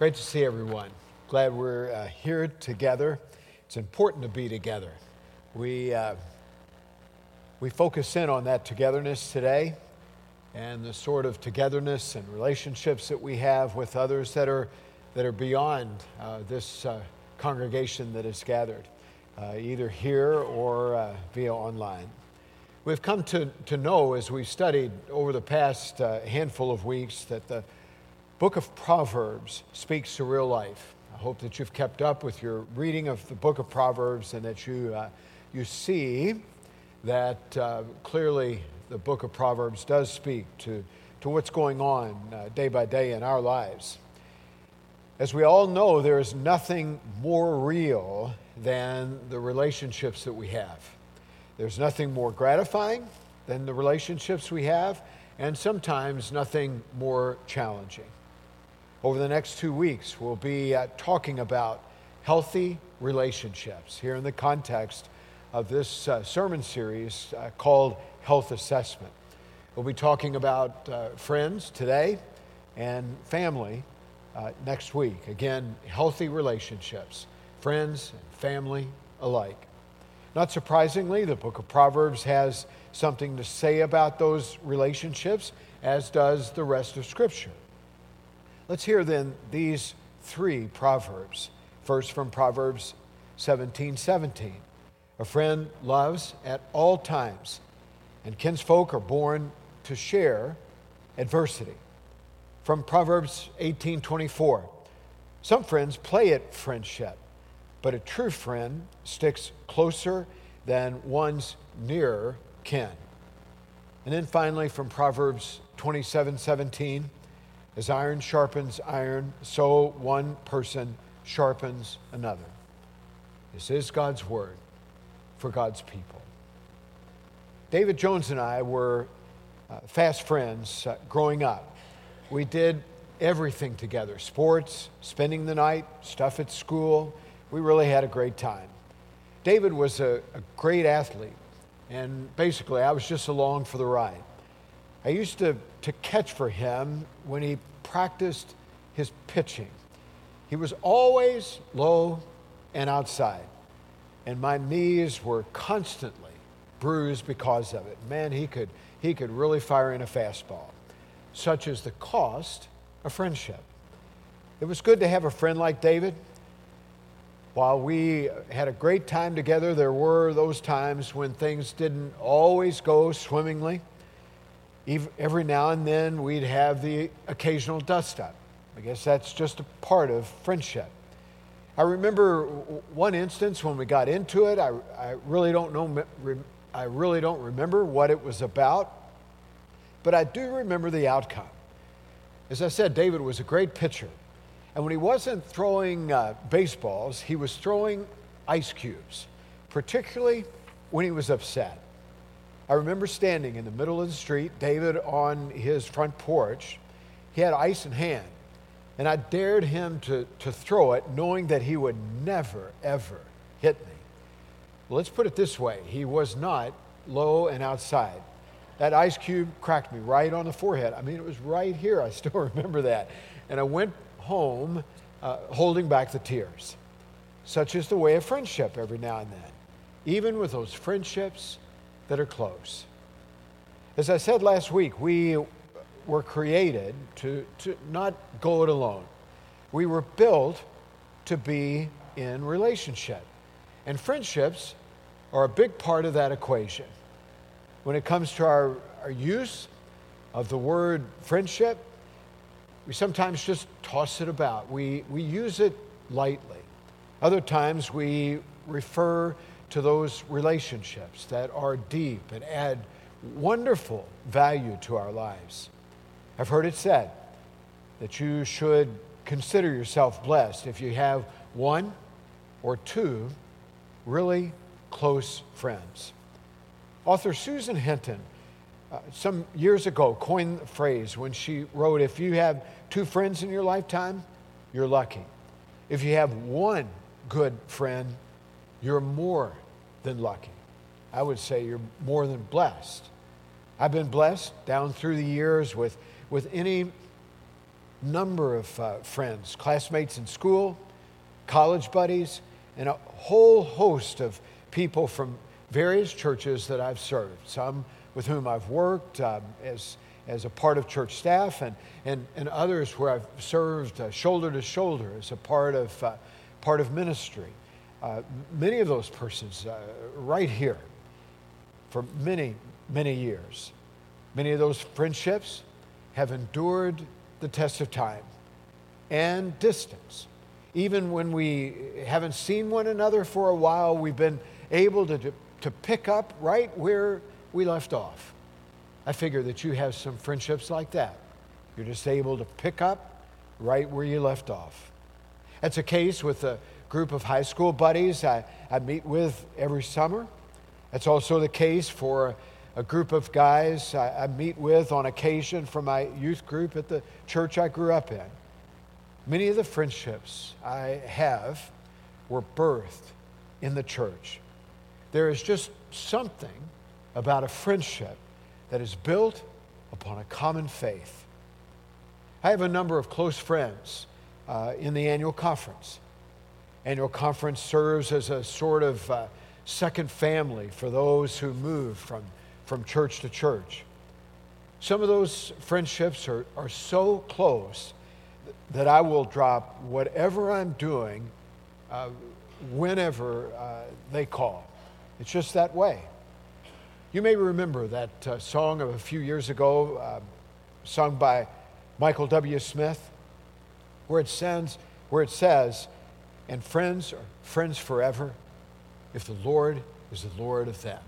Great to see everyone. Glad we're uh, here together. It's important to be together. We, uh, we focus in on that togetherness today and the sort of togetherness and relationships that we have with others that are, that are beyond uh, this uh, congregation that is gathered, uh, either here or uh, via online. We've come to, to know as we've studied over the past handful of weeks that the book of Proverbs speaks to real life. I hope that you've kept up with your reading of the book of Proverbs and that you, uh, you see that uh, clearly the book of Proverbs does speak to, to what's going on uh, day by day in our lives. As we all know, there is nothing more real than the relationships that we have. There's nothing more gratifying than the relationships we have, and sometimes nothing more challenging. Over the next two weeks, we'll be uh, talking about healthy relationships here in the context of this uh, sermon series uh, called Health Assessment. We'll be talking about uh, friends today and family uh, next week. Again, healthy relationships, friends and family alike. Not surprisingly, the book of Proverbs has something to say about those relationships, as does the rest of Scripture. Let's hear then these three proverbs. First from Proverbs 17 17. A friend loves at all times, and kinsfolk are born to share adversity. From Proverbs 18 24. Some friends play at friendship, but a true friend sticks closer than one's nearer kin. And then finally from Proverbs 27 17. As iron sharpens iron, so one person sharpens another. This is God's word for God's people. David Jones and I were uh, fast friends uh, growing up. We did everything together sports, spending the night, stuff at school. We really had a great time. David was a, a great athlete, and basically, I was just along for the ride. I used to, to catch for him when he practiced his pitching. He was always low and outside, and my knees were constantly bruised because of it. Man, he could, he could really fire in a fastball. Such is the cost of friendship. It was good to have a friend like David. While we had a great time together, there were those times when things didn't always go swimmingly every now and then we'd have the occasional dust up. I guess that's just a part of friendship. I remember one instance when we got into it. I, I really don't know. I really don't remember what it was about, but I do remember the outcome. As I said, David was a great pitcher, and when he wasn't throwing uh, baseballs, he was throwing ice cubes, particularly when he was upset. I remember standing in the middle of the street, David on his front porch. He had ice in hand, and I dared him to, to throw it, knowing that he would never, ever hit me. Let's put it this way he was not low and outside. That ice cube cracked me right on the forehead. I mean, it was right here. I still remember that. And I went home uh, holding back the tears. Such is the way of friendship every now and then. Even with those friendships that are close. As I said last week, we were created to, to not go it alone. We were built to be in relationship. And friendships are a big part of that equation. When it comes to our, our use of the word friendship, we sometimes just toss it about. We, we use it lightly. Other times we refer to those relationships that are deep and add wonderful value to our lives. I've heard it said that you should consider yourself blessed if you have one or two really close friends. Author Susan Hinton, uh, some years ago, coined the phrase when she wrote If you have two friends in your lifetime, you're lucky. If you have one good friend, you're more than lucky. I would say you're more than blessed. I've been blessed down through the years with, with any number of uh, friends, classmates in school, college buddies, and a whole host of people from various churches that I've served, some with whom I've worked um, as, as a part of church staff, and, and, and others where I've served uh, shoulder to shoulder as a part of, uh, part of ministry. Uh, many of those persons uh, right here for many, many years. Many of those friendships have endured the test of time and distance. Even when we haven't seen one another for a while, we've been able to, to pick up right where we left off. I figure that you have some friendships like that. You're just able to pick up right where you left off. That's a case with a group of high school buddies I, I meet with every summer. That's also the case for a group of guys I, I, meet with on occasion from my youth group at the church I grew up in. Many of the friendships I have were birthed in the church. There is just something about a friendship that is built upon a common faith. I have a number of close friends uh, in the annual conference. Annual conference serves as a sort of uh, second family for those who move from from church to church. Some of those friendships are, are so close that I will drop whatever I'm doing uh, whenever uh, they call. It's just that way. You may remember that uh, song of a few years ago, uh, sung by Michael W. Smith, where it, sends, where it says, And friends are friends forever if the Lord is the Lord of them.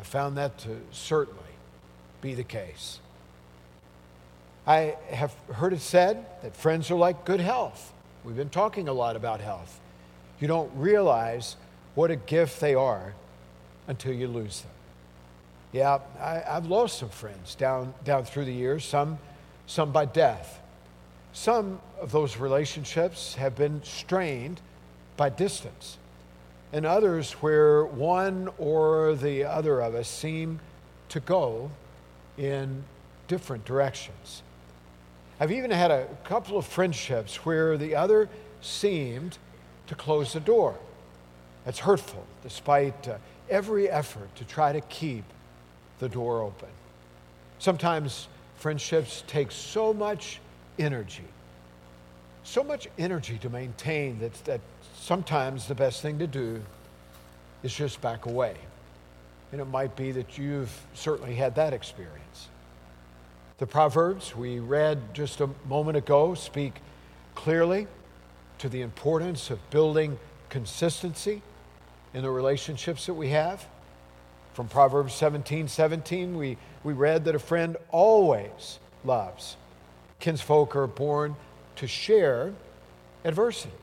I found that to certainly be the case. I have heard it said that friends are like good health. We've been talking a lot about health. You don't realize what a gift they are until you lose them. Yeah, I, have lost some friends down, down through the years, some, some by death. Some of those relationships have been strained by distance and others where one or the other of us seem to go in different directions. I've even had a couple of friendships where the other seemed to close the door. That's hurtful, despite uh, every effort to try to keep the door open. Sometimes friendships take so much energy, so much energy to maintain that, that sometimes the best thing to do is just back away. And it might be that you've certainly had that experience. The Proverbs we read just a moment ago speak clearly to the importance of building consistency in the relationships that we have. From Proverbs 17 17, we, we read that a friend always loves. Kinsfolk are born to share adversity.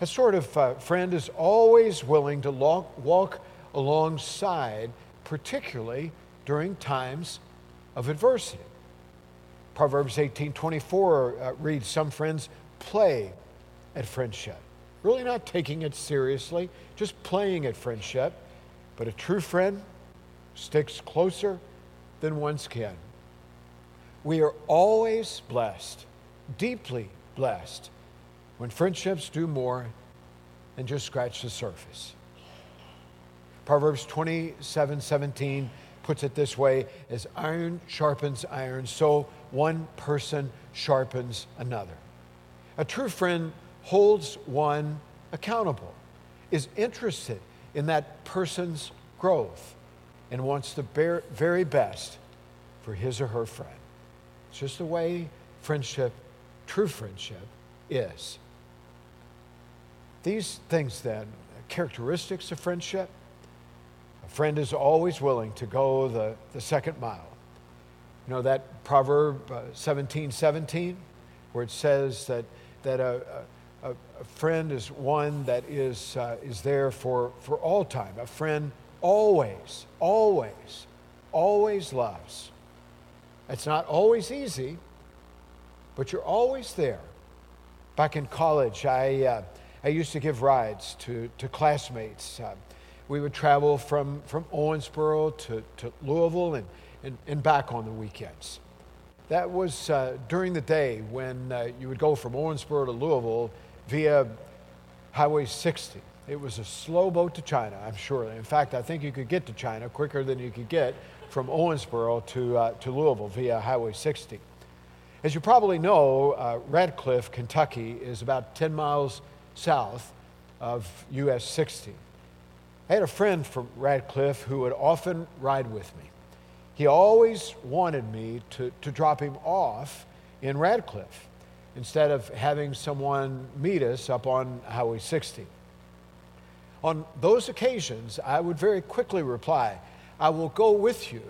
A sort of uh, friend is always willing to walk, walk alongside, particularly during times of adversity. Proverbs 18:24 uh, reads, "Some friends play at friendship, really not taking it seriously, just playing at friendship. But a true friend sticks closer than one's kin." We are always blessed, deeply blessed when friendships do more than just scratch the surface. Proverbs 27 17 puts it this way as iron sharpens iron, so one person sharpens another. A true friend holds one accountable, is interested in that person's growth, and wants the very best for his or her friend. It's just the way friendship, true friendship, is. These things, then, characteristics of friendship. A friend is always willing to go the, the second mile. You know that Proverb uh, 17 17, where it says that, that a, a, a friend is one that is, uh, is there for, for all time. A friend always, always, always loves. It's not always easy, but you're always there. Back in college, I, uh, I used to give rides to, to classmates. Uh, we would travel from, from Owensboro to, to Louisville and, and, and back on the weekends. That was uh, during the day when uh, you would go from Owensboro to Louisville via Highway 60. It was a slow boat to China, I'm sure. In fact, I think you could get to China quicker than you could get from Owensboro to, uh, to Louisville via Highway 60. As you probably know, uh, Radcliff, Kentucky is about 10 miles south of US 60. I had a friend from Radcliff who would often ride with me. He always wanted me to, to drop him off in Radcliff instead of having someone meet us up on Highway 60. On those occasions, I would very quickly reply, I will go with you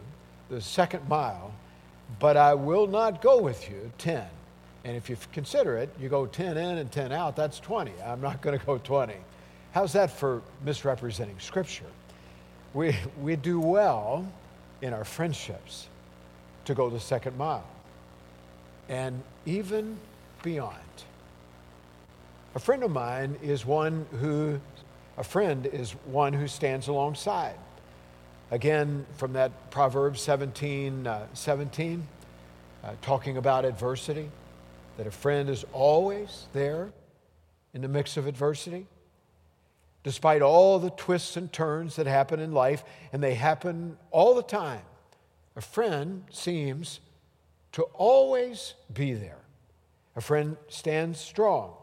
the second mile, but I will not go with you 10. And if you consider it, you go 10 in and 10 out, that's 20. I'm not going to go 20. How's that for misrepresenting Scripture? We, we do well in our friendships to go the second mile and even beyond. A friend of mine is one who, a friend is one who stands alongside. Again, from that Proverbs 17 uh, 17, uh, talking about adversity, that a friend is always there in the mix of adversity. Despite all the twists and turns that happen in life, and they happen all the time, a friend seems to always be there. A friend stands strong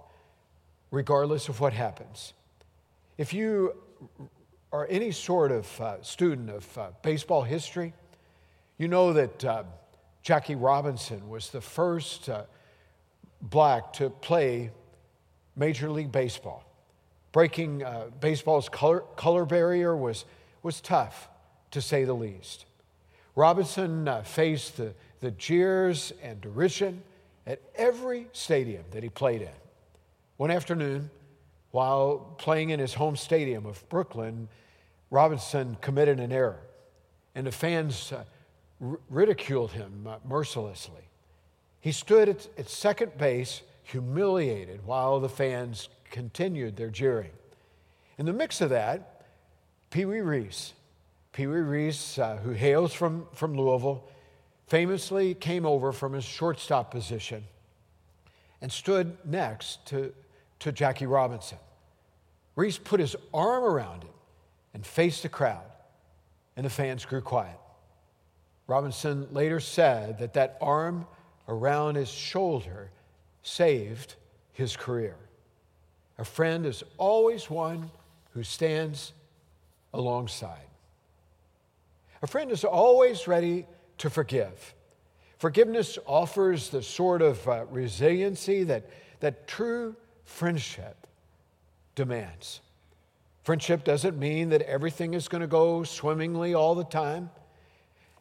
regardless of what happens. If you are any sort of uh, student of uh, baseball history, you know that uh, Jackie Robinson was the first uh, black to play Major League Baseball. Breaking uh, baseball's color, color barrier was, was tough, to say the least. Robinson uh, faced the, the jeers and derision at every stadium that he played in. One afternoon, while playing in his home stadium of Brooklyn, Robinson committed an error, and the fans uh, ridiculed him uh, mercilessly. He stood at, at second base, humiliated, while the fans continued their jeering. In the mix of that, Pee Wee Reese, Pee Wee Reese, uh, who hails from, from Louisville, famously came over from his shortstop position and stood next to, to Jackie Robinson. Reese put his arm around him and faced the crowd, and the fans grew quiet. Robinson later said that that arm around his shoulder saved his career. A friend is always one who stands alongside. A friend is always ready to forgive. Forgiveness offers the sort of uh, resiliency that, that true friendship demands. Friendship doesn't mean that everything is going to go swimmingly all the time.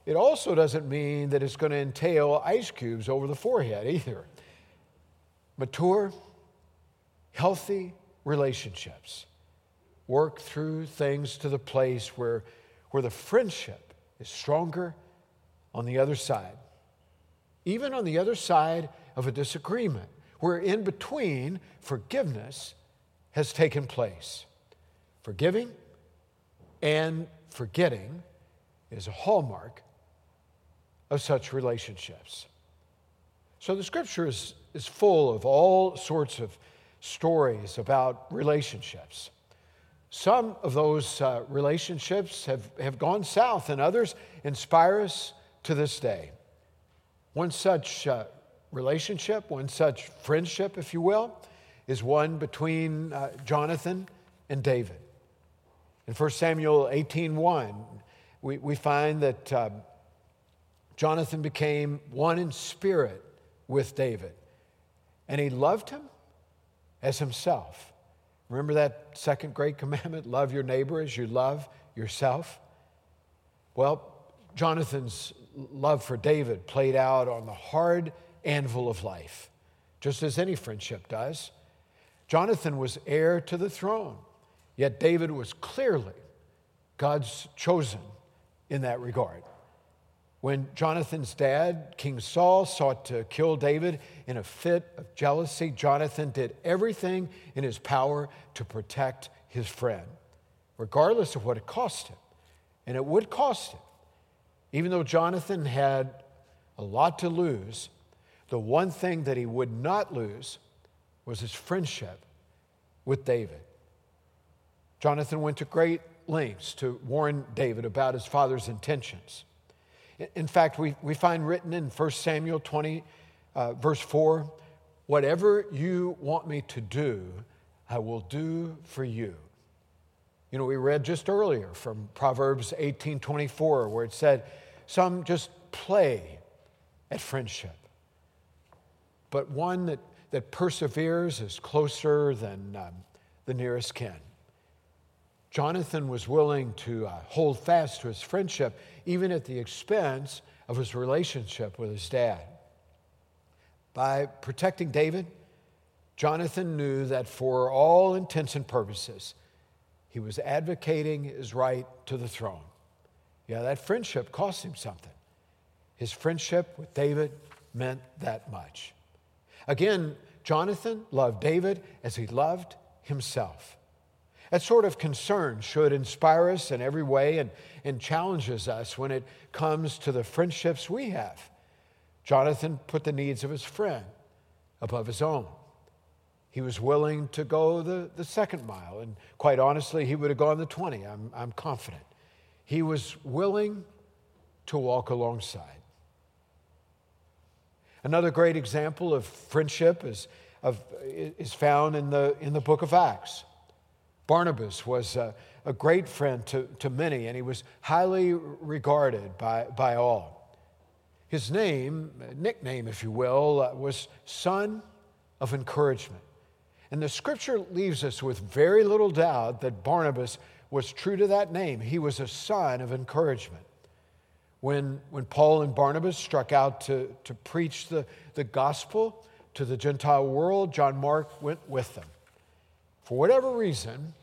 It also doesn't mean that it's going to entail ice cubes over the forehead either. Mature, healthy relationships work through things to the place where, where the friendship is stronger on the other side. Even on the other side of a disagreement, where in between forgiveness has taken place. Forgiving and forgetting is a hallmark of such relationships. So the scripture is, is full of all sorts of stories about relationships. Some of those uh, relationships have, have gone south, and others inspire us to this day. One such uh, relationship, one such friendship, if you will, is one between uh, Jonathan and David. In 1 Samuel 18:1, we, we find that uh, Jonathan became one in spirit with David, and he loved him as himself. Remember that second great commandment love your neighbor as you love yourself? Well, Jonathan's love for David played out on the hard anvil of life, just as any friendship does. Jonathan was heir to the throne. Yet David was clearly God's chosen in that regard. When Jonathan's dad, King Saul, sought to kill David in a fit of jealousy, Jonathan did everything in his power to protect his friend, regardless of what it cost him. And it would cost him. Even though Jonathan had a lot to lose, the one thing that he would not lose was his friendship with David. Jonathan went to great lengths to warn David about his father's intentions. In fact, we, we find written in 1 Samuel 20, uh, verse 4 whatever you want me to do, I will do for you. You know, we read just earlier from Proverbs 18 24, where it said, Some just play at friendship, but one that, that perseveres is closer than um, the nearest kin. Jonathan was willing to uh, hold fast to his friendship, even at the expense of his relationship with his dad. By protecting David, Jonathan knew that for all intents and purposes, he was advocating his right to the throne. Yeah, that friendship cost him something. His friendship with David meant that much. Again, Jonathan loved David as he loved himself. That sort of concern should inspire us in every way and, and challenges us when it comes to the friendships we have. Jonathan put the needs of his friend above his own. He was willing to go the, the second mile, and quite honestly, he would have gone the 20. I'm, I'm confident. He was willing to walk alongside. Another great example of friendship is, of, is found in the, in the book of Acts. Barnabas was a, a great friend to, to many, and he was highly regarded by, by all. His name, nickname, if you will, uh, was Son of Encouragement. And the scripture leaves us with very little doubt that Barnabas was true to that name. He was a son of encouragement. When, when Paul and Barnabas struck out to, to preach the, the gospel to the Gentile world, John Mark went with them. For whatever reason,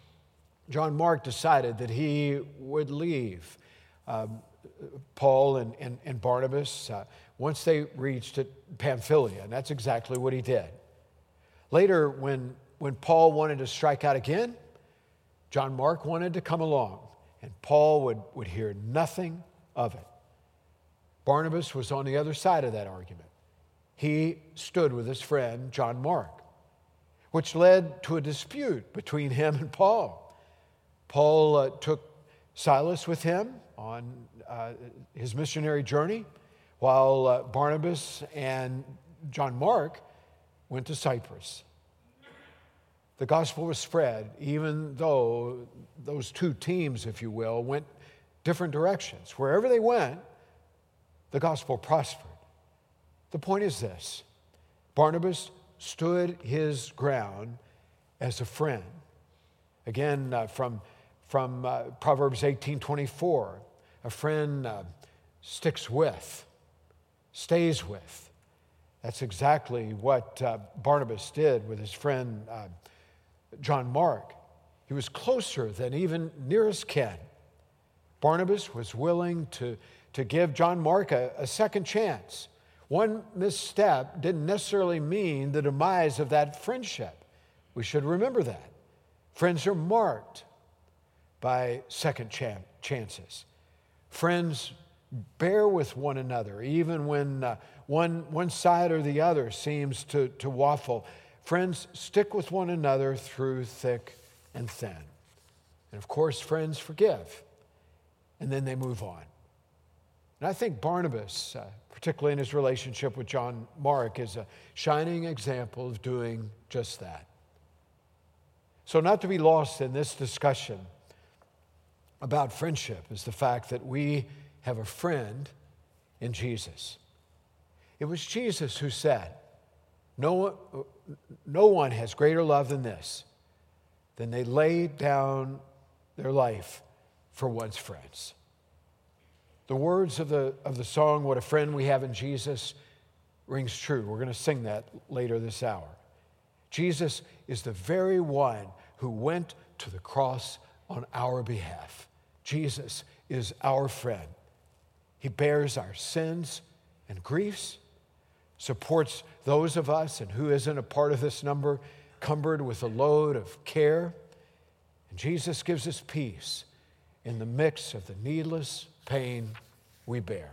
John Mark decided that he would leave um, Paul and, and, and Barnabas uh, once they reached Pamphylia, and that's exactly what he did. Later, when, when Paul wanted to strike out again, John Mark wanted to come along, and Paul would, would hear nothing of it. Barnabas was on the other side of that argument. He stood with his friend, John Mark which led to a dispute between him and Paul. Paul uh, took Silas with him on uh, his missionary journey, while uh, Barnabas and John Mark went to Cyprus. The gospel was spread, even though those two teams, if you will, went different directions. Wherever they went, the gospel prospered. The point is this Barnabas stood his ground as a friend. Again, uh, from, from uh, Proverbs 18 24, a friend uh, sticks with, stays with. That's exactly what uh, Barnabas did with his friend uh, John Mark. He was closer than even nearest kin. Barnabas was willing to, to give John Mark a, a second chance. One misstep didn't necessarily mean the demise of that friendship. We should remember that. Friends are marked by second chances. Friends bear with one another, even when uh, one, one side or the other seems to, to waffle. Friends stick with one another through thick and thin. And of course, friends forgive, and then they move on. And I think Barnabas, uh, particularly in his relationship with John Mark, is a shining example of doing just that. So, not to be lost in this discussion about friendship is the fact that we have a friend in Jesus. It was Jesus who said, No, no one has greater love than this, than they lay down their life for one's friends. The words of the, of the song, What a Friend We Have in Jesus, rings true. We're going to sing that later this hour. Jesus is the very one who went to the cross on our behalf. Jesus is our friend. He bears our sins and griefs, supports those of us and who isn't a part of this number, cumbered with a load of care. And Jesus gives us peace in the mix of the needless pain we bear.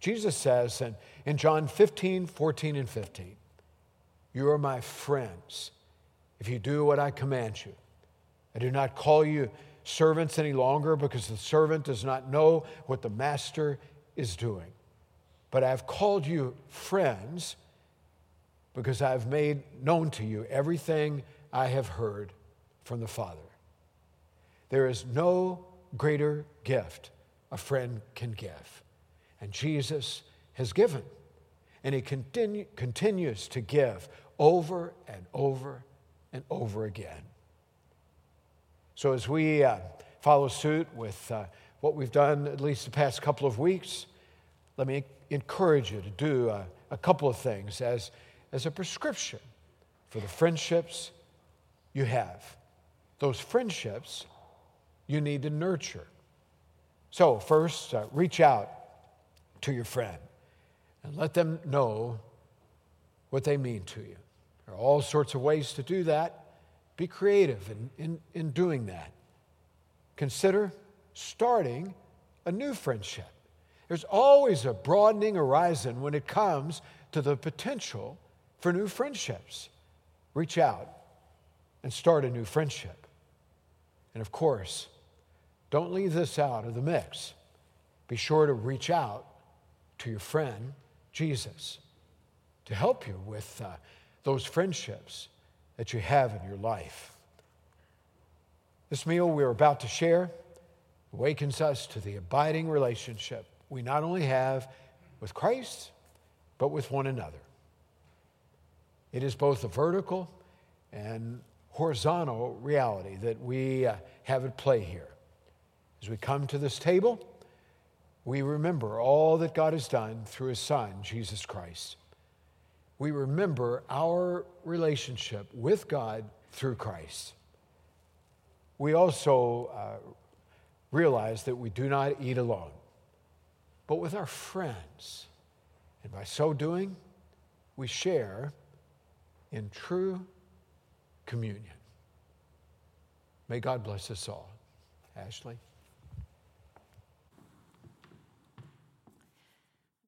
Jesus says in, in John 15, 14, and 15, You are my friends if you do what I command you. I do not call you servants any longer because the servant does not know what the master is doing. But I have called you friends because I have made known to you everything I have heard from the Father. There is no greater gift a friend can give. And Jesus has given. And he continue, continues to give over and over and over again. So, as we uh, follow suit with uh, what we've done at least the past couple of weeks, let me encourage you to do uh, a couple of things as, as a prescription for the friendships you have. Those friendships you need to nurture. So, first, uh, reach out to your friend and let them know what they mean to you. There are all sorts of ways to do that. Be creative in, in, in doing that. Consider starting a new friendship. There's always a broadening horizon when it comes to the potential for new friendships. Reach out and start a new friendship. And of course, don't leave this out of the mix. Be sure to reach out to your friend, Jesus, to help you with uh, those friendships that you have in your life. This meal we're about to share awakens us to the abiding relationship we not only have with Christ, but with one another. It is both a vertical and horizontal reality that we uh, have at play here. As we come to this table, we remember all that God has done through his Son, Jesus Christ we remember our relationship with God through Christ. We also uh, realize that we do not eat alone, but with our friends. And by so doing, we share in true communion. May God bless us all. Ashley.